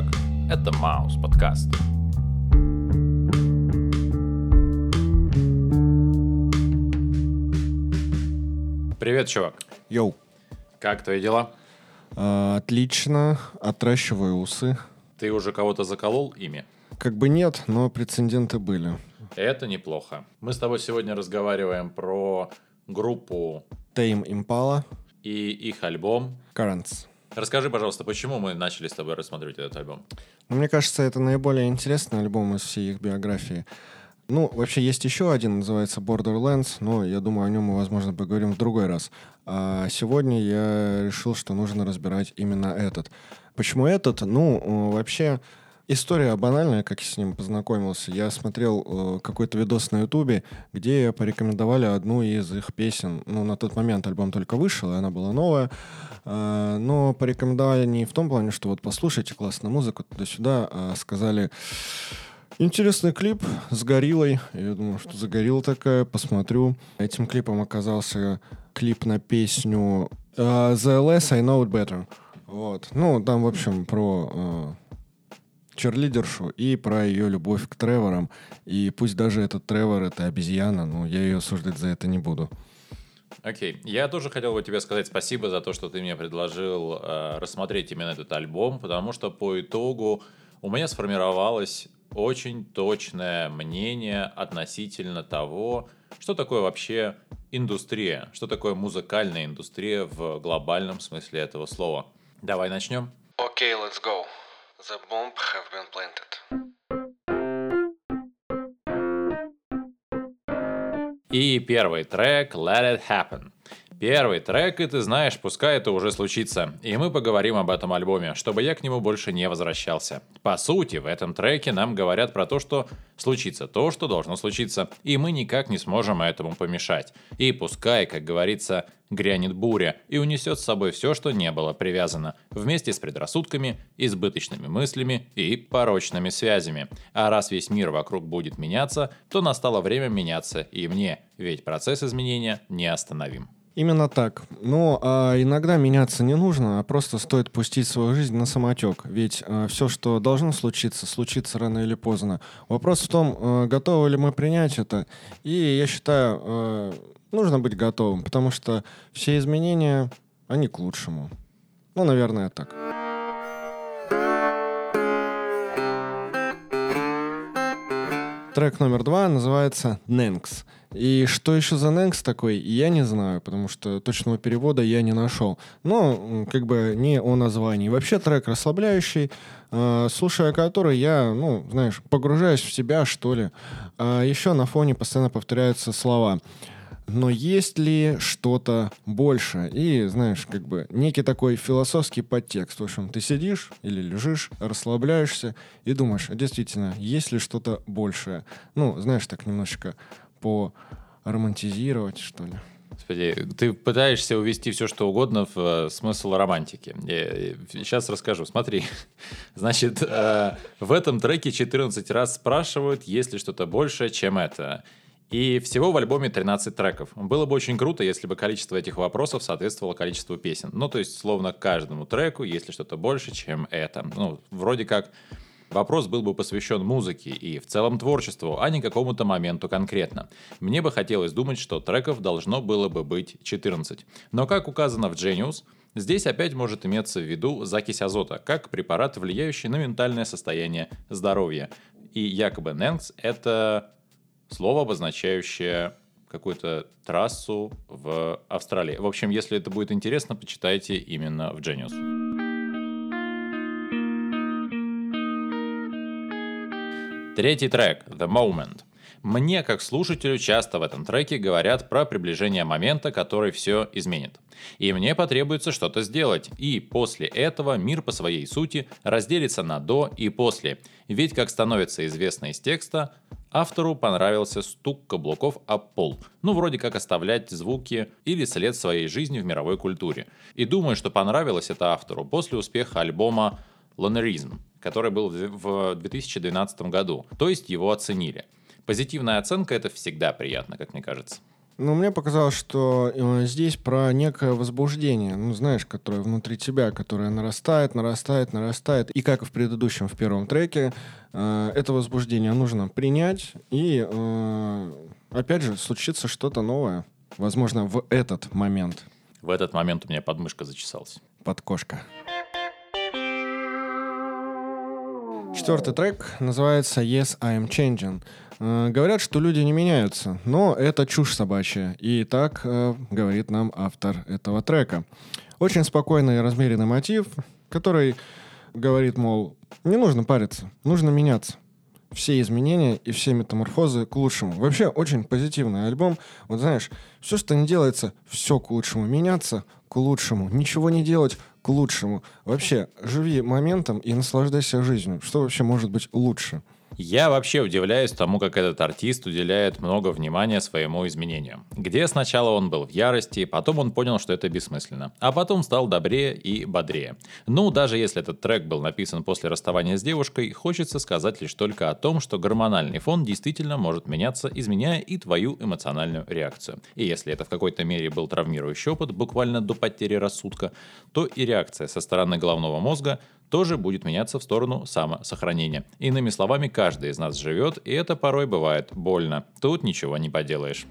Как? Это Маус подкаст. Привет, чувак. Йоу. Как твои дела? А, отлично. Отращиваю усы. Ты уже кого-то заколол ими? Как бы нет, но прецеденты были. Это неплохо. Мы с тобой сегодня разговариваем про группу Tame Impala, и их альбом. Currents. Расскажи, пожалуйста, почему мы начали с тобой рассматривать этот альбом? Ну, Мне кажется, это наиболее интересный альбом из всей их биографии. Ну, вообще есть еще один, называется Borderlands, но я думаю, о нем мы, возможно, поговорим в другой раз. А сегодня я решил, что нужно разбирать именно этот. Почему этот? Ну, вообще, история банальная, как я с ним познакомился. Я смотрел э, какой-то видос на Ютубе, где порекомендовали одну из их песен. Ну, на тот момент альбом только вышел, и она была новая. А, но порекомендовали не в том плане, что вот послушайте классную музыку туда-сюда, а сказали... Интересный клип с гориллой. Я думаю, что за горилла такая, посмотрю. Этим клипом оказался клип на песню uh, The Less I Know It Better. Вот. Ну, там, в общем, про uh, черлидершу и про ее любовь к Треворам. И пусть даже этот Тревор — это обезьяна, но я ее осуждать за это не буду. Окей. Okay. Я тоже хотел бы тебе сказать спасибо за то, что ты мне предложил э, рассмотреть именно этот альбом, потому что по итогу у меня сформировалось очень точное мнение относительно того, что такое вообще индустрия, что такое музыкальная индустрия в глобальном смысле этого слова. Давай начнем. Okay, let's go. The bomb have been planted. И первый трек Let It Happen. Первый трек, и ты знаешь, пускай это уже случится. И мы поговорим об этом альбоме, чтобы я к нему больше не возвращался. По сути, в этом треке нам говорят про то, что случится то, что должно случиться, и мы никак не сможем этому помешать. И пускай, как говорится, грянет буря и унесет с собой все, что не было привязано, вместе с предрассудками, избыточными мыслями и порочными связями. А раз весь мир вокруг будет меняться, то настало время меняться и мне, ведь процесс изменения неостановим. Именно так. Но а иногда меняться не нужно, а просто стоит пустить свою жизнь на самотек. Ведь а, все, что должно случиться, случится рано или поздно. Вопрос в том, а, готовы ли мы принять это. И я считаю, а, нужно быть готовым, потому что все изменения, они к лучшему. Ну, наверное, так. Трек номер два называется «Нэнкс». И что еще за Нэнкс такой, я не знаю, потому что точного перевода я не нашел. Но как бы не о названии. Вообще трек расслабляющий, э, слушая который я, ну, знаешь, погружаюсь в себя, что ли. А еще на фоне постоянно повторяются слова. Но есть ли что-то больше? И, знаешь, как бы некий такой философский подтекст. В общем, ты сидишь или лежишь, расслабляешься и думаешь, действительно, есть ли что-то большее? Ну, знаешь, так немножечко по романтизировать, что ли. Господи, ты пытаешься увести все, что угодно в э, смысл романтики. Я, сейчас расскажу. Смотри. Значит, э, в этом треке 14 раз спрашивают, есть ли что-то большее, чем это. И всего в альбоме 13 треков. Было бы очень круто, если бы количество этих вопросов соответствовало количеству песен. Ну, то есть, словно каждому треку, есть ли что-то больше, чем это. Ну, вроде как Вопрос был бы посвящен музыке и в целом творчеству, а не какому-то моменту конкретно. Мне бы хотелось думать, что треков должно было бы быть 14. Но как указано в Genius, здесь опять может иметься в виду закись азота, как препарат, влияющий на ментальное состояние здоровья. И якобы NENX — это слово, обозначающее какую-то трассу в Австралии. В общем, если это будет интересно, почитайте именно в Genius. Третий трек «The Moment». Мне, как слушателю, часто в этом треке говорят про приближение момента, который все изменит. И мне потребуется что-то сделать, и после этого мир по своей сути разделится на «до» и «после». Ведь, как становится известно из текста, автору понравился стук каблуков об пол. Ну, вроде как оставлять звуки или след своей жизни в мировой культуре. И думаю, что понравилось это автору после успеха альбома «Lonerism», который был в 2012 году, то есть его оценили. Позитивная оценка это всегда приятно, как мне кажется. Ну, мне показалось, что э, здесь про некое возбуждение, ну, знаешь, которое внутри тебя, которое нарастает, нарастает, нарастает. И как и в предыдущем, в первом треке, э, это возбуждение нужно принять, и, э, опять же, случится что-то новое, возможно, в этот момент. В этот момент у меня подмышка зачесалась. Подкошка. Четвертый трек называется «Yes, I am changing». Э, говорят, что люди не меняются, но это чушь собачья. И так э, говорит нам автор этого трека. Очень спокойный и размеренный мотив, который говорит, мол, не нужно париться, нужно меняться. Все изменения и все метаморфозы к лучшему. Вообще очень позитивный альбом. Вот знаешь, все, что не делается, все к лучшему. Меняться к лучшему. Ничего не делать к лучшему. Вообще, живи моментом и наслаждайся жизнью. Что вообще может быть лучше? Я вообще удивляюсь тому, как этот артист уделяет много внимания своему изменению. Где сначала он был в ярости, потом он понял, что это бессмысленно, а потом стал добрее и бодрее. Ну, даже если этот трек был написан после расставания с девушкой, хочется сказать лишь только о том, что гормональный фон действительно может меняться, изменяя и твою эмоциональную реакцию. И если это в какой-то мере был травмирующий опыт, буквально до потери рассудка, то и реакция со стороны головного мозга тоже будет меняться в сторону самосохранения. Иными словами, каждый из нас живет, и это порой бывает больно. Тут ничего не поделаешь.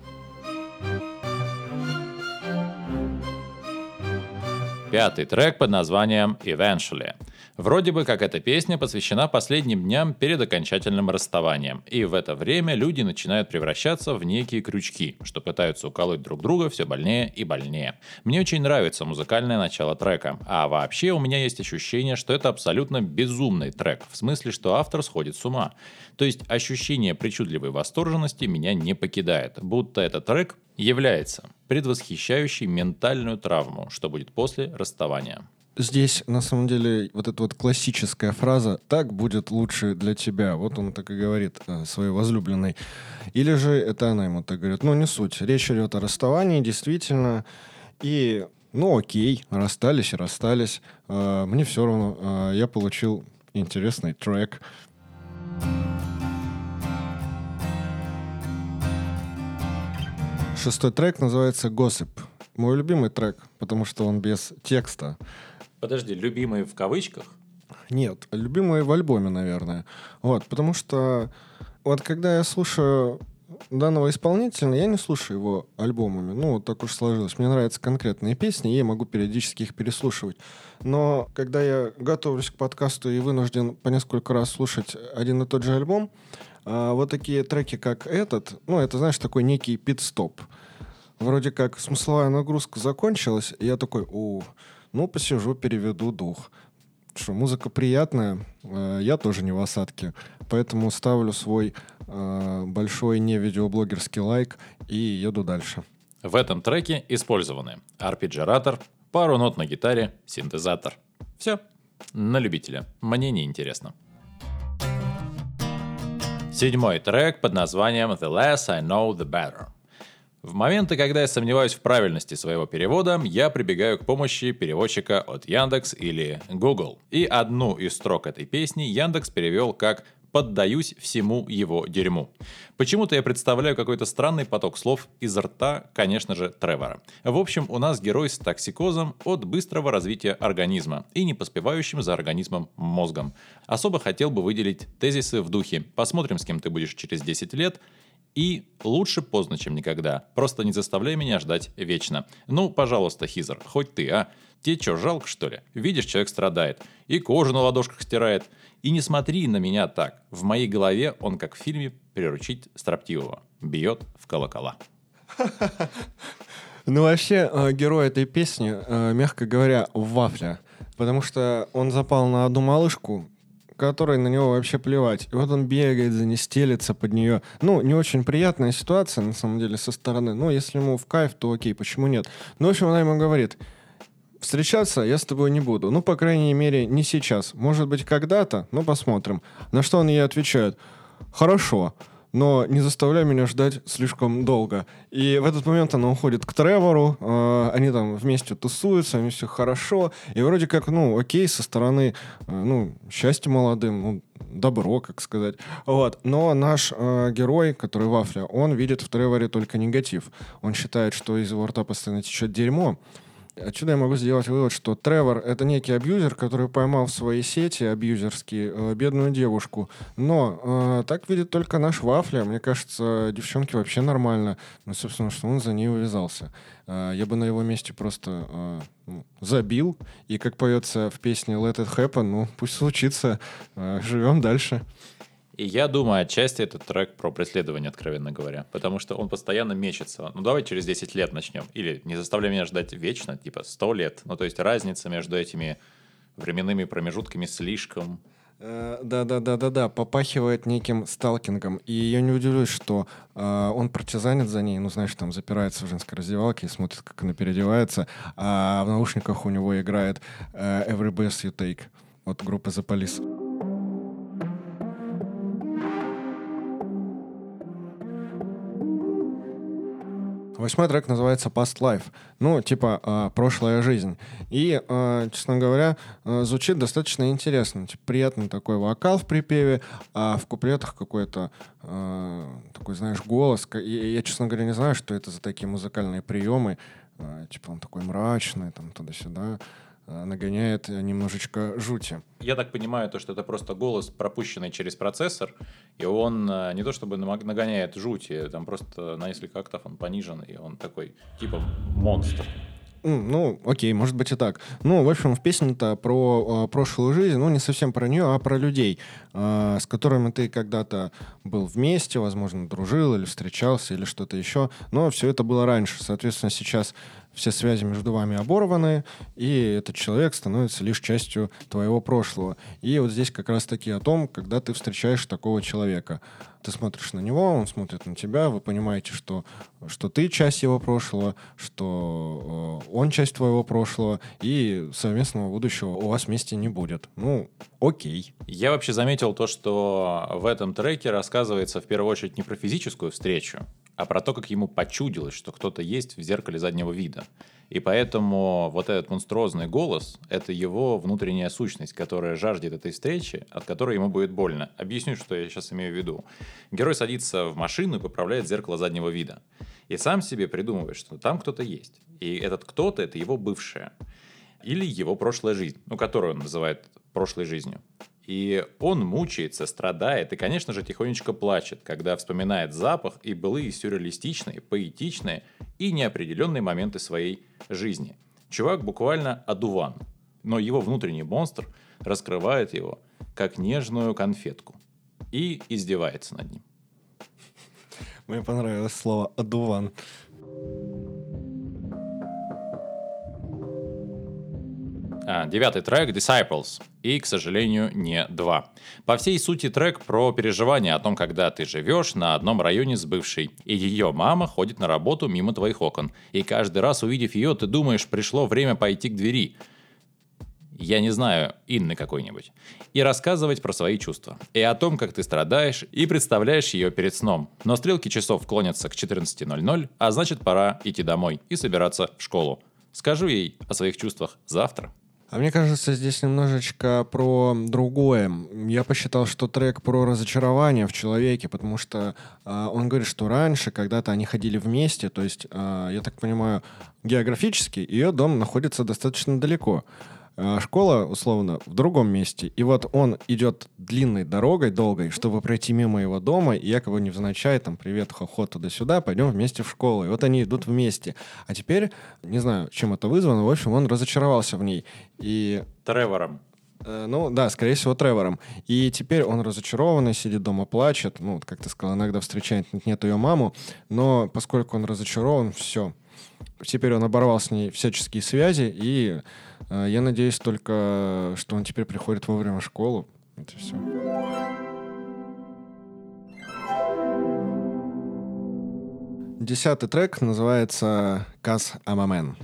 Пятый трек под названием «Eventually». Вроде бы как эта песня посвящена последним дням перед окончательным расставанием, и в это время люди начинают превращаться в некие крючки, что пытаются уколоть друг друга все больнее и больнее. Мне очень нравится музыкальное начало трека, а вообще у меня есть ощущение, что это абсолютно безумный трек, в смысле, что автор сходит с ума. То есть ощущение причудливой восторженности меня не покидает, будто этот трек является предвосхищающей ментальную травму, что будет после расставания здесь, на самом деле, вот эта вот классическая фраза «так будет лучше для тебя». Вот он так и говорит э, своей возлюбленной. Или же это она ему так говорит. Ну, не суть. Речь идет о расставании, действительно. И, ну, окей, расстались и расстались. Э, мне все равно. Э, я получил интересный трек. Шестой трек называется «Gossip». Мой любимый трек, потому что он без текста. Подожди, любимые в кавычках? Нет, любимые в альбоме, наверное. Вот, потому что вот когда я слушаю данного исполнителя, я не слушаю его альбомами. Ну, вот так уж сложилось. Мне нравятся конкретные песни, я могу периодически их переслушивать. Но когда я готовлюсь к подкасту и вынужден по несколько раз слушать один и тот же альбом, а, вот такие треки, как этот, ну, это, знаешь, такой некий пит-стоп. Вроде как смысловая нагрузка закончилась, и я такой, о, ну, посижу, переведу дух. Что, музыка приятная, э, я тоже не в осадке, поэтому ставлю свой э, большой не видеоблогерский лайк и еду дальше. В этом треке использованы арпеджиратор, пару нот на гитаре, синтезатор. Все. На любителя. Мне не интересно. Седьмой трек под названием The Less I Know The Better. В моменты, когда я сомневаюсь в правильности своего перевода, я прибегаю к помощи переводчика от Яндекс или Google. И одну из строк этой песни Яндекс перевел как поддаюсь всему его дерьму. Почему-то я представляю какой-то странный поток слов из рта, конечно же, Тревора. В общем, у нас герой с токсикозом от быстрого развития организма и не поспевающим за организмом мозгом. Особо хотел бы выделить тезисы в духе «посмотрим, с кем ты будешь через 10 лет», и лучше поздно, чем никогда. Просто не заставляй меня ждать вечно. Ну, пожалуйста, Хизер, хоть ты, а? Тебе что, жалко, что ли? Видишь, человек страдает. И кожу на ладошках стирает. И не смотри на меня так. В моей голове он, как в фильме «Приручить строптивого». Бьет в колокола. Ну, вообще, э, герой этой песни, э, мягко говоря, вафля. Потому что он запал на одну малышку, которой на него вообще плевать. И вот он бегает за ней, стелится под нее. Ну, не очень приятная ситуация, на самом деле, со стороны. Ну, если ему в кайф, то окей, почему нет? Ну, в общем, она ему говорит, встречаться я с тобой не буду. Ну, по крайней мере, не сейчас. Может быть, когда-то, ну, посмотрим. На что он ей отвечает, хорошо но не заставляй меня ждать слишком долго. И в этот момент она уходит к Тревору, э, они там вместе тусуются, они все хорошо, и вроде как, ну, окей, со стороны, э, ну, счастья молодым, ну, добро, как сказать. Вот. Но наш э, герой, который Вафля, он видит в Треворе только негатив. Он считает, что из его рта постоянно течет дерьмо. Отсюда я могу сделать вывод, что Тревор — это некий абьюзер, который поймал в своей сети абьюзерские э, бедную девушку. Но э, так видит только наш Вафля. Мне кажется, девчонке вообще нормально. Ну, собственно, что он за ней увязался. Э, я бы на его месте просто э, ну, забил. И, как поется в песне «Let it happen», ну, пусть случится. Э, живем дальше. И я думаю, отчасти этот трек про преследование, откровенно говоря. Потому что он постоянно мечется. Ну, давай через 10 лет начнем. Или не заставляй меня ждать вечно, типа 100 лет. Ну, то есть разница между этими временными промежутками слишком... Да-да-да-да-да, э, попахивает неким сталкингом. И я не удивлюсь, что э, он партизанит за ней, ну, знаешь, там запирается в женской раздевалке и смотрит, как она переодевается, а в наушниках у него играет э, Every Breath You Take от группы The Police. Восьмой трек называется Past Life. Ну, типа, э, прошлая жизнь. И, э, честно говоря, э, звучит достаточно интересно. Типа, приятный такой вокал в припеве, а в куплетах какой-то э, такой, знаешь, голос. И, я, честно говоря, не знаю, что это за такие музыкальные приемы. Э, типа, он такой мрачный, там, туда-сюда. Э, нагоняет немножечко жути. Я так понимаю, то, что это просто голос, пропущенный через процессор, и он э, не то чтобы нагоняет жути, там просто на несколько октав он понижен, и он такой, типа, монстр. Ну, окей, может быть и так. Ну, в общем, в песне-то про э, прошлую жизнь, ну, не совсем про нее, а про людей, э, с которыми ты когда-то был вместе, возможно, дружил или встречался, или что-то еще. Но все это было раньше. Соответственно, сейчас все связи между вами оборваны, и этот человек становится лишь частью твоего прошлого. И вот здесь как раз-таки о том, когда ты встречаешь такого человека. Ты смотришь на него, он смотрит на тебя, вы понимаете, что, что ты часть его прошлого, что э, он часть твоего прошлого, и совместного будущего у вас вместе не будет. Ну, окей. Я вообще заметил то, что в этом треке рассказывается в первую очередь не про физическую встречу, а про то, как ему почудилось, что кто-то есть в зеркале заднего вида. И поэтому вот этот монструозный голос — это его внутренняя сущность, которая жаждет этой встречи, от которой ему будет больно. Объясню, что я сейчас имею в виду. Герой садится в машину и поправляет зеркало заднего вида. И сам себе придумывает, что там кто-то есть. И этот кто-то — это его бывшая. Или его прошлая жизнь, ну, которую он называет прошлой жизнью. И он мучается, страдает и, конечно же, тихонечко плачет, когда вспоминает запах и былые сюрреалистичные, поэтичные и неопределенные моменты своей жизни. Чувак буквально одуван, но его внутренний монстр раскрывает его как нежную конфетку и издевается над ним. Мне понравилось слово «одуван». Девятый трек Disciples. И, к сожалению, не два. По всей сути трек про переживания о том, когда ты живешь на одном районе с бывшей, и ее мама ходит на работу мимо твоих окон. И каждый раз, увидев ее, ты думаешь, пришло время пойти к двери. Я не знаю, Инны какой-нибудь. И рассказывать про свои чувства. И о том, как ты страдаешь, и представляешь ее перед сном. Но стрелки часов клонятся к 14.00, а значит пора идти домой и собираться в школу. Скажу ей о своих чувствах завтра. А мне кажется, здесь немножечко про другое. Я посчитал, что трек про разочарование в человеке, потому что э, он говорит, что раньше, когда-то они ходили вместе, то есть, э, я так понимаю, географически ее дом находится достаточно далеко. А, школа, условно, в другом месте. И вот он идет длинной дорогой, долгой, чтобы пройти мимо его дома, и якобы невзначай, там, привет, хохо, туда-сюда, пойдем вместе в школу. И вот они идут вместе. А теперь, не знаю, чем это вызвано, в общем, он разочаровался в ней. И... Тревором. Э, ну да, скорее всего, Тревором. И теперь он разочарованный, сидит дома, плачет. Ну, как ты сказал, иногда встречает нет ее маму. Но поскольку он разочарован, все. Теперь он оборвал с ней всяческие связи и Э, я надеюсь только, что он теперь приходит вовремя в школу. Это все. Десятый трек называется «Каз Амамен».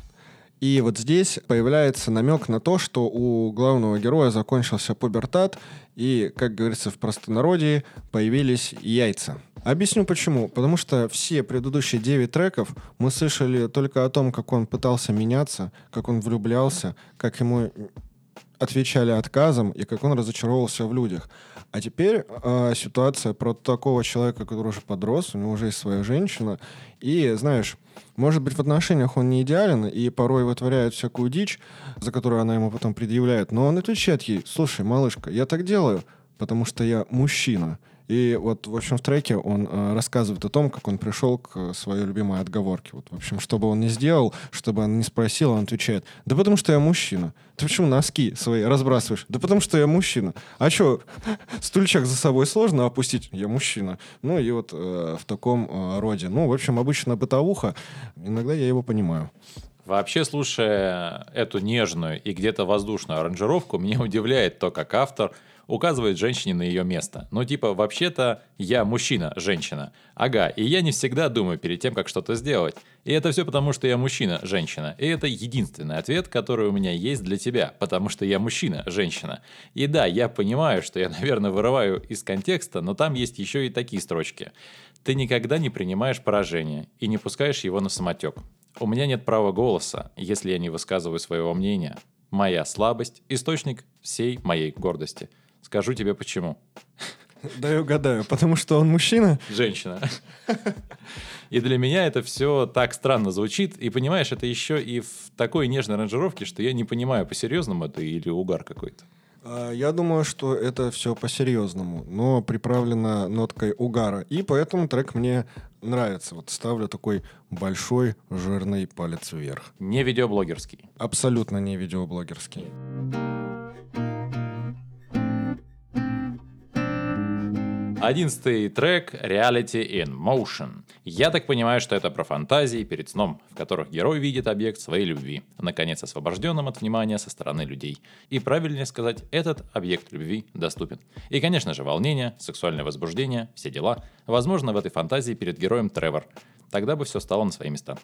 И вот здесь появляется намек на то, что у главного героя закончился пубертат, и, как говорится в простонародье, появились яйца. Объясню почему. Потому что все предыдущие 9 треков мы слышали только о том, как он пытался меняться, как он влюблялся, как ему отвечали отказом и как он разочаровался в людях. А теперь э, ситуация про такого человека, который уже подрос, у него уже есть своя женщина, и, знаешь, может быть, в отношениях он не идеален и порой вытворяет всякую дичь, за которую она ему потом предъявляет, но он отвечает ей, слушай, малышка, я так делаю, потому что я мужчина, и вот, в общем, в треке он э, рассказывает о том, как он пришел к своей любимой отговорке. Вот, в общем, что бы он ни сделал, чтобы она не спросила, он отвечает, да потому что я мужчина. Ты почему носки свои разбрасываешь? Да потому что я мужчина. А что, стульчак за собой сложно опустить? Я мужчина. Ну и вот э, в таком э, роде. Ну, в общем, обычно бытовуха. Иногда я его понимаю. Вообще, слушая эту нежную и где-то воздушную аранжировку, меня удивляет то, как автор указывает женщине на ее место. Ну, типа, вообще-то я мужчина, женщина. Ага, и я не всегда думаю перед тем, как что-то сделать. И это все потому, что я мужчина, женщина. И это единственный ответ, который у меня есть для тебя, потому что я мужчина, женщина. И да, я понимаю, что я, наверное, вырываю из контекста, но там есть еще и такие строчки. Ты никогда не принимаешь поражение и не пускаешь его на самотек. У меня нет права голоса, если я не высказываю своего мнения. Моя слабость – источник всей моей гордости – Скажу тебе почему. Дай угадаю, потому что он мужчина? Женщина. И для меня это все так странно звучит. И понимаешь, это еще и в такой нежной аранжировке, что я не понимаю, по-серьезному это или угар какой-то. А, я думаю, что это все по-серьезному, но приправлено ноткой угара. И поэтому трек мне нравится. Вот ставлю такой большой жирный палец вверх. Не видеоблогерский. Абсолютно не видеоблогерский. Одиннадцатый трек Reality in Motion. Я так понимаю, что это про фантазии перед сном, в которых герой видит объект своей любви, наконец освобожденным от внимания со стороны людей. И правильнее сказать, этот объект любви доступен. И, конечно же, волнение, сексуальное возбуждение, все дела. Возможно, в этой фантазии перед героем Тревор. Тогда бы все стало на свои места.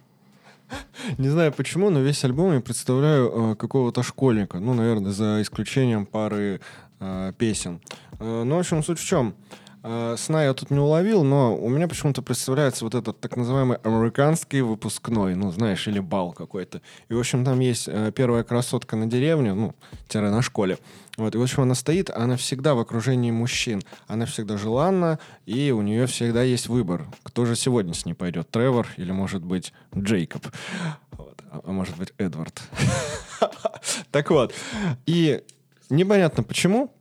Не знаю почему, но весь альбом я представляю э, какого-то школьника. Ну, наверное, за исключением пары э, песен. Э, ну, в общем, суть в чем. Сна я тут не уловил, но у меня почему-то представляется вот этот так называемый американский выпускной, ну, знаешь, или бал какой-то. И, в общем, там есть э, первая красотка на деревне, ну, тире на школе. Вот, и, в общем, она стоит, она всегда в окружении мужчин. Она всегда желанна, и у нее всегда есть выбор. Кто же сегодня с ней пойдет? Тревор или, может быть, Джейкоб? Вот. А, а может быть, Эдвард. Так вот. И непонятно почему,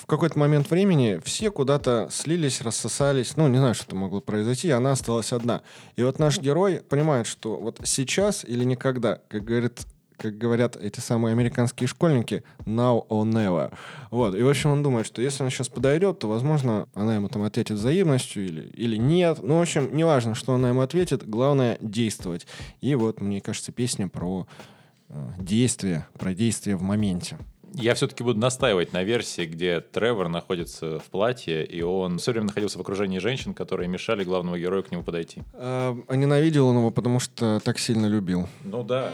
в какой-то момент времени все куда-то слились, рассосались. Ну, не знаю, что могло произойти, и она осталась одна. И вот наш герой понимает, что вот сейчас или никогда, как говорит как говорят эти самые американские школьники, now or never. Вот. И, в общем, он думает, что если он сейчас подойдет, то, возможно, она ему там ответит взаимностью или, или нет. Ну, в общем, неважно, что она ему ответит, главное — действовать. И вот, мне кажется, песня про э, действие, про действие в моменте. Я все-таки буду настаивать на версии, где Тревор находится в платье, и он все время находился в окружении женщин, которые мешали главному герою к нему подойти. А, а ненавидел он его, потому что так сильно любил. Ну да.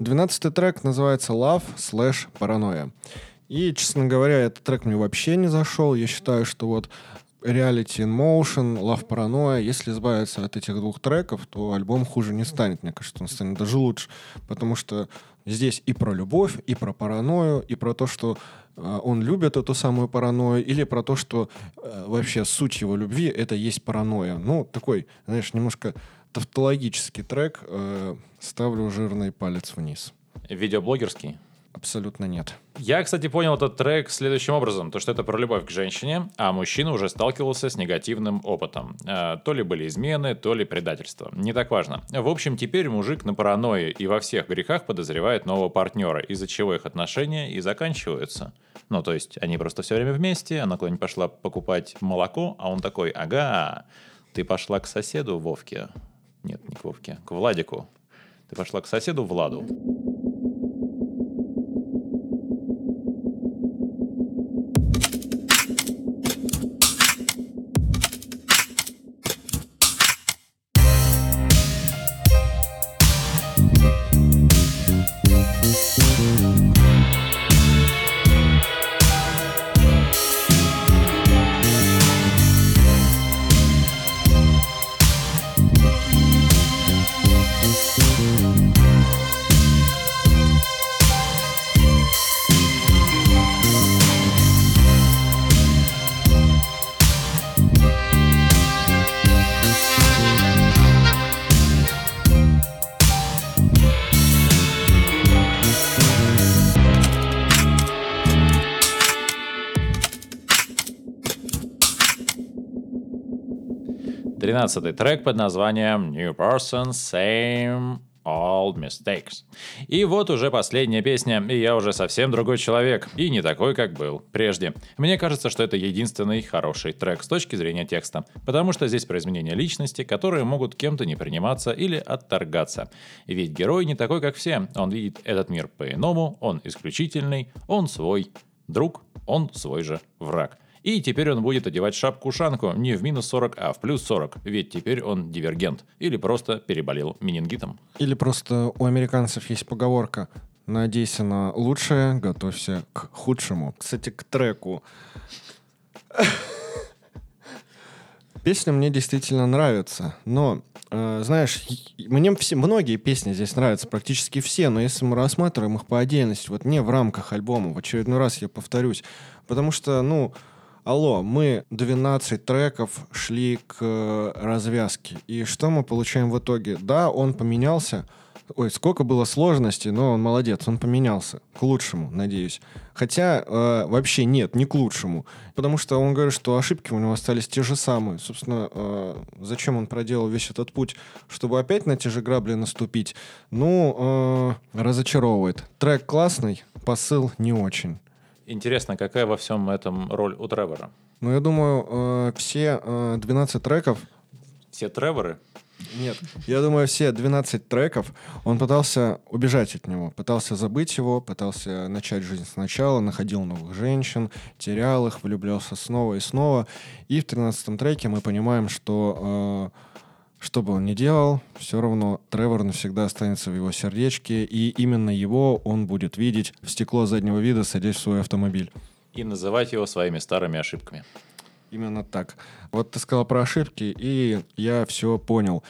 Двенадцатый трек называется Love slash Paranoia. И, честно говоря, этот трек мне вообще не зашел. Я считаю, что вот Reality in Motion, Love Paranoia. Если избавиться от этих двух треков, то альбом хуже не станет. Мне кажется, он станет даже лучше. Потому что здесь и про любовь, и про паранойю, и про то, что э, он любит эту самую паранойю, или про то, что э, вообще суть его любви — это есть паранойя. Ну, такой, знаешь, немножко тавтологический трек. Э, ставлю жирный палец вниз. Видеоблогерский? Абсолютно нет. Я, кстати, понял этот трек следующим образом, то что это про любовь к женщине, а мужчина уже сталкивался с негативным опытом. Э, то ли были измены, то ли предательство. Не так важно. В общем, теперь мужик на паранойи и во всех грехах подозревает нового партнера, из-за чего их отношения и заканчиваются. Ну, то есть, они просто все время вместе, она куда-нибудь пошла покупать молоко, а он такой, ага, ты пошла к соседу Вовке. Нет, не к Вовке, к Владику. Ты пошла к соседу Владу. Тринадцатый трек под названием New Person, Same All Mistakes. И вот уже последняя песня, и я уже совсем другой человек, и не такой, как был прежде. Мне кажется, что это единственный хороший трек с точки зрения текста, потому что здесь про изменения личности, которые могут кем-то не приниматься или отторгаться. Ведь герой не такой, как все, он видит этот мир по-иному, он исключительный, он свой друг, он свой же враг. И теперь он будет одевать шапку-ушанку не в минус 40, а в плюс 40, ведь теперь он дивергент или просто переболел менингитом. Или просто у американцев есть поговорка «Надейся на лучшее, готовься к худшему». Кстати, к треку. Песня мне действительно нравится, но, э, знаешь, мне все, многие песни здесь нравятся, практически все, но если мы рассматриваем их по отдельности, вот не в рамках альбома, в очередной раз я повторюсь, потому что, ну, алло, мы 12 треков шли к э, развязке, и что мы получаем в итоге? Да, он поменялся, Ой, сколько было сложностей, но он молодец, он поменялся. К лучшему, надеюсь. Хотя э, вообще нет, не к лучшему. Потому что он говорит, что ошибки у него остались те же самые. Собственно, э, зачем он проделал весь этот путь? Чтобы опять на те же грабли наступить? Ну, э, разочаровывает. Трек классный, посыл не очень. Интересно, какая во всем этом роль у Тревора? Но я думаю, э, все э, 12 треков Все Треворы? Нет. Я думаю, все 12 треков он пытался убежать от него, пытался забыть его, пытался начать жизнь сначала, находил новых женщин, терял их, влюблялся снова и снова. И в 13 треке мы понимаем, что э, что бы он ни делал, все равно Тревор навсегда останется в его сердечке, и именно его он будет видеть в стекло заднего вида, садясь в свой автомобиль. И называть его своими старыми ошибками. Именно так. Вот ты сказал про ошибки, и я все понял.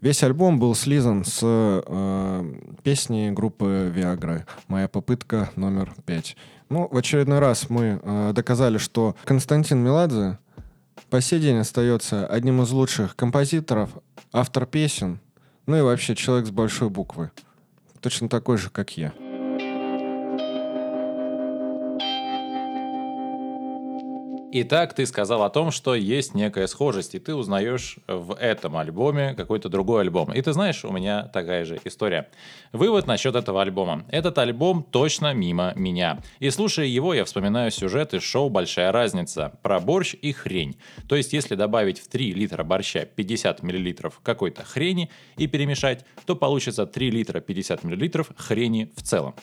Весь альбом был слизан с э, песни группы Viagra. Моя попытка номер пять. Ну, в очередной раз мы э, доказали, что Константин Меладзе по сей день остается одним из лучших композиторов, автор песен, ну и вообще человек с большой буквы. Точно такой же, как я. Итак, ты сказал о том, что есть некая схожесть, и ты узнаешь в этом альбоме какой-то другой альбом. И ты знаешь, у меня такая же история. Вывод насчет этого альбома. Этот альбом точно мимо меня. И слушая его, я вспоминаю сюжет из шоу «Большая разница» про борщ и хрень. То есть, если добавить в 3 литра борща 50 миллилитров какой-то хрени и перемешать, то получится 3 литра 50 миллилитров хрени в целом.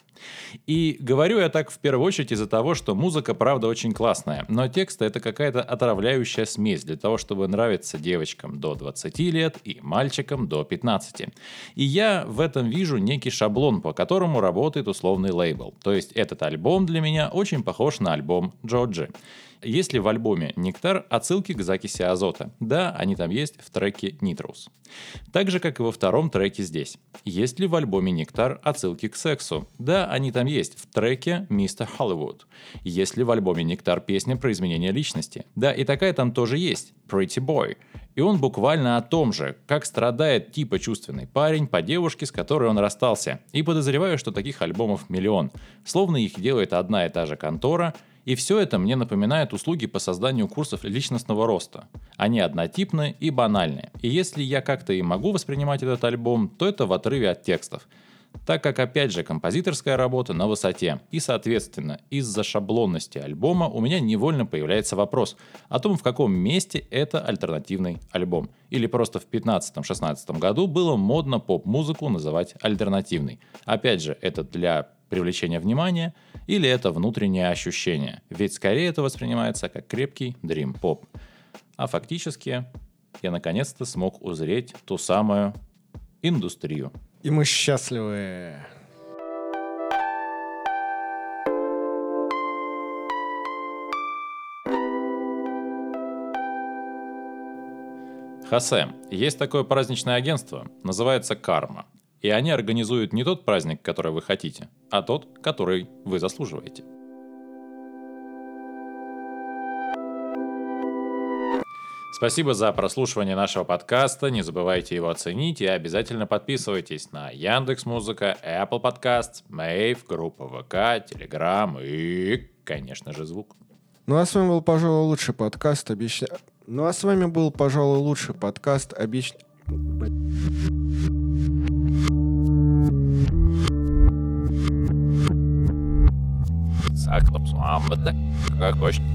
И говорю я так в первую очередь из-за того, что музыка, правда, очень классная, но текст это какая-то отравляющая смесь для того, чтобы нравиться девочкам до 20 лет и мальчикам до 15. И я в этом вижу некий шаблон, по которому работает условный лейбл. То есть этот альбом для меня очень похож на альбом Джорджи. Есть ли в альбоме «Нектар» отсылки к закиси азота? Да, они там есть в треке «Нитрус». Так же, как и во втором треке здесь. Есть ли в альбоме «Нектар» отсылки к сексу? Да, они там есть в треке «Мистер Холливуд». Есть ли в альбоме «Нектар» песня про изменение личности? Да, и такая там тоже есть «Pretty Boy». И он буквально о том же, как страдает типа чувственный парень по девушке, с которой он расстался. И подозреваю, что таких альбомов миллион. Словно их делает одна и та же контора – и все это мне напоминает услуги по созданию курсов личностного роста. Они однотипны и банальны. И если я как-то и могу воспринимать этот альбом, то это в отрыве от текстов. Так как, опять же, композиторская работа на высоте. И, соответственно, из-за шаблонности альбома у меня невольно появляется вопрос о том, в каком месте это альтернативный альбом. Или просто в 15-16 году было модно поп-музыку называть альтернативной. Опять же, это для привлечения внимания, или это внутреннее ощущение. Ведь скорее это воспринимается как крепкий дрим-поп. А фактически я наконец-то смог узреть ту самую индустрию. И мы счастливы. Хосе, есть такое праздничное агентство, называется «Карма». И они организуют не тот праздник, который вы хотите, а тот, который вы заслуживаете. Спасибо за прослушивание нашего подкаста. Не забывайте его оценить и обязательно подписывайтесь на Яндекс Музыка, Apple Podcasts, Мэйв, группа ВК, Telegram и, конечно же, звук. Ну а с вами был, пожалуй, лучший подкаст. Обещаю... Ну а с вами был, пожалуй, лучший подкаст обещ... Bet ne kā košķi.